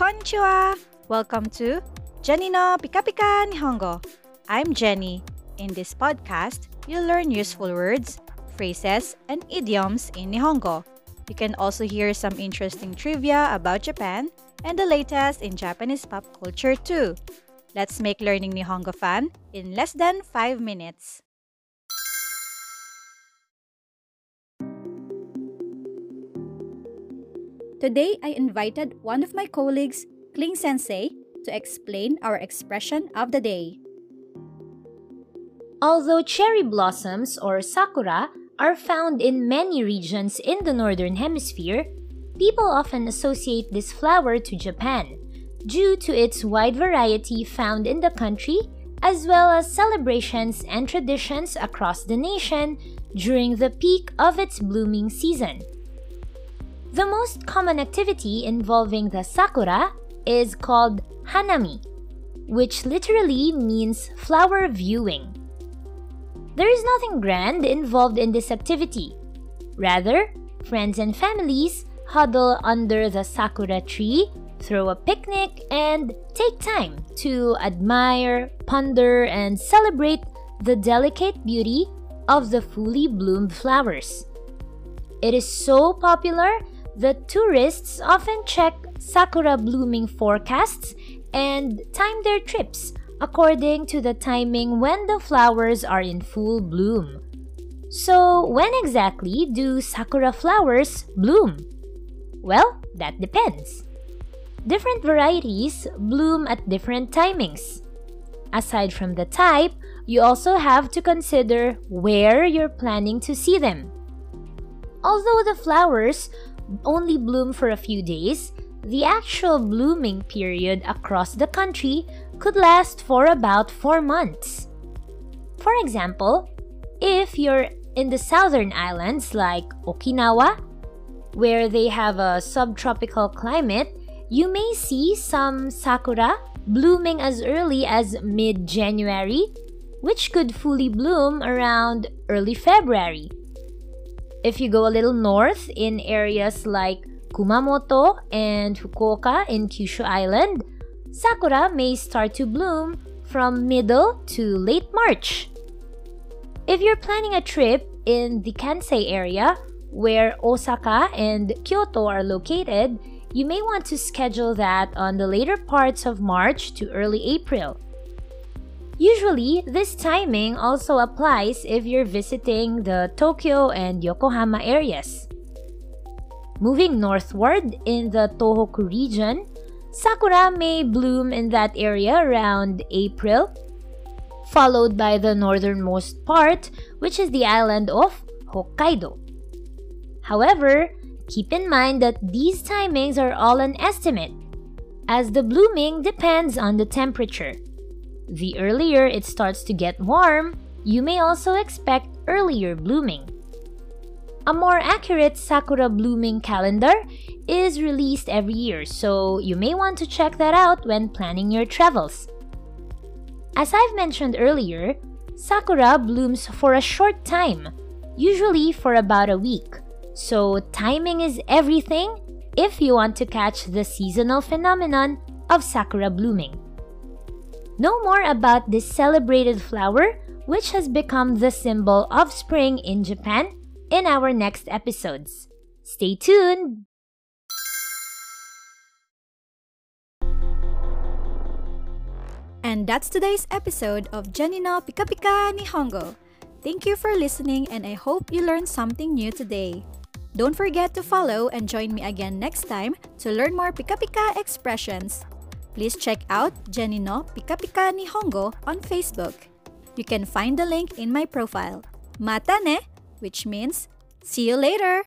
Konnichiwa! Welcome to Jenni no Pika Pika Nihongo. I'm Jenni. In this podcast, you'll learn useful words, phrases, and idioms in Nihongo. You can also hear some interesting trivia about Japan and the latest in Japanese pop culture too. Let's make learning Nihongo fun in less than 5 minutes. Today, I invited one of my colleagues, Kling Sensei, to explain our expression of the day. Although cherry blossoms or sakura are found in many regions in the northern hemisphere, people often associate this flower to Japan due to its wide variety found in the country as well as celebrations and traditions across the nation during the peak of its blooming season. The most common activity involving the sakura is called hanami, which literally means flower viewing. There is nothing grand involved in this activity. Rather, friends and families huddle under the sakura tree, throw a picnic, and take time to admire, ponder, and celebrate the delicate beauty of the fully bloomed flowers. It is so popular that tourists often check sakura blooming forecasts and time their trips according to the timing when the flowers are in full bloom. So, when exactly do sakura flowers bloom? Well, that depends. Different varieties bloom at different timings. Aside from the type, you also have to consider where you're planning to see them. Although the flowers only bloom for a few days, the actual blooming period across the country could last for about 4 months. For example, if you're in the southern islands like Okinawa, where they have a subtropical climate, you may see some sakura blooming as early as mid January, which could fully bloom around early February. If you go a little north in areas like Kumamoto and Fukuoka in Kyushu Island, sakura may start to bloom from middle to late March. If you're planning a trip in the Kansai area, where Osaka and Kyoto are located, you may want to schedule that on the later parts of March to early April. Usually, this timing also applies if you're visiting the Tokyo and Yokohama areas. Moving northward in the Tohoku region, sakura may bloom in that area around April, followed by the northernmost part, which is the island of Hokkaido. However, keep in mind that these timings are all an estimate, as the blooming depends on the temperature. The earlier it starts to get warm, you may also expect earlier blooming. A more accurate sakura blooming calendar is released every year, so you may want to check that out when planning your travels. As I've mentioned earlier, sakura blooms for a short time, usually for about a week, so timing is everything if you want to catch the seasonal phenomenon of sakura blooming. Know more about this celebrated flower, which has become the symbol of spring in Japan, in our next episodes. Stay tuned! And that's today's episode of Jenni no Pika Pika Nihongo. Thank you for listening and I hope you learned something new today. Don't forget to follow and join me again next time to learn more Pika Pika expressions. Please check out Jenny no Pika Pika Nihongo on Facebook. You can find the link in my profile. Mata ne, which means see you later.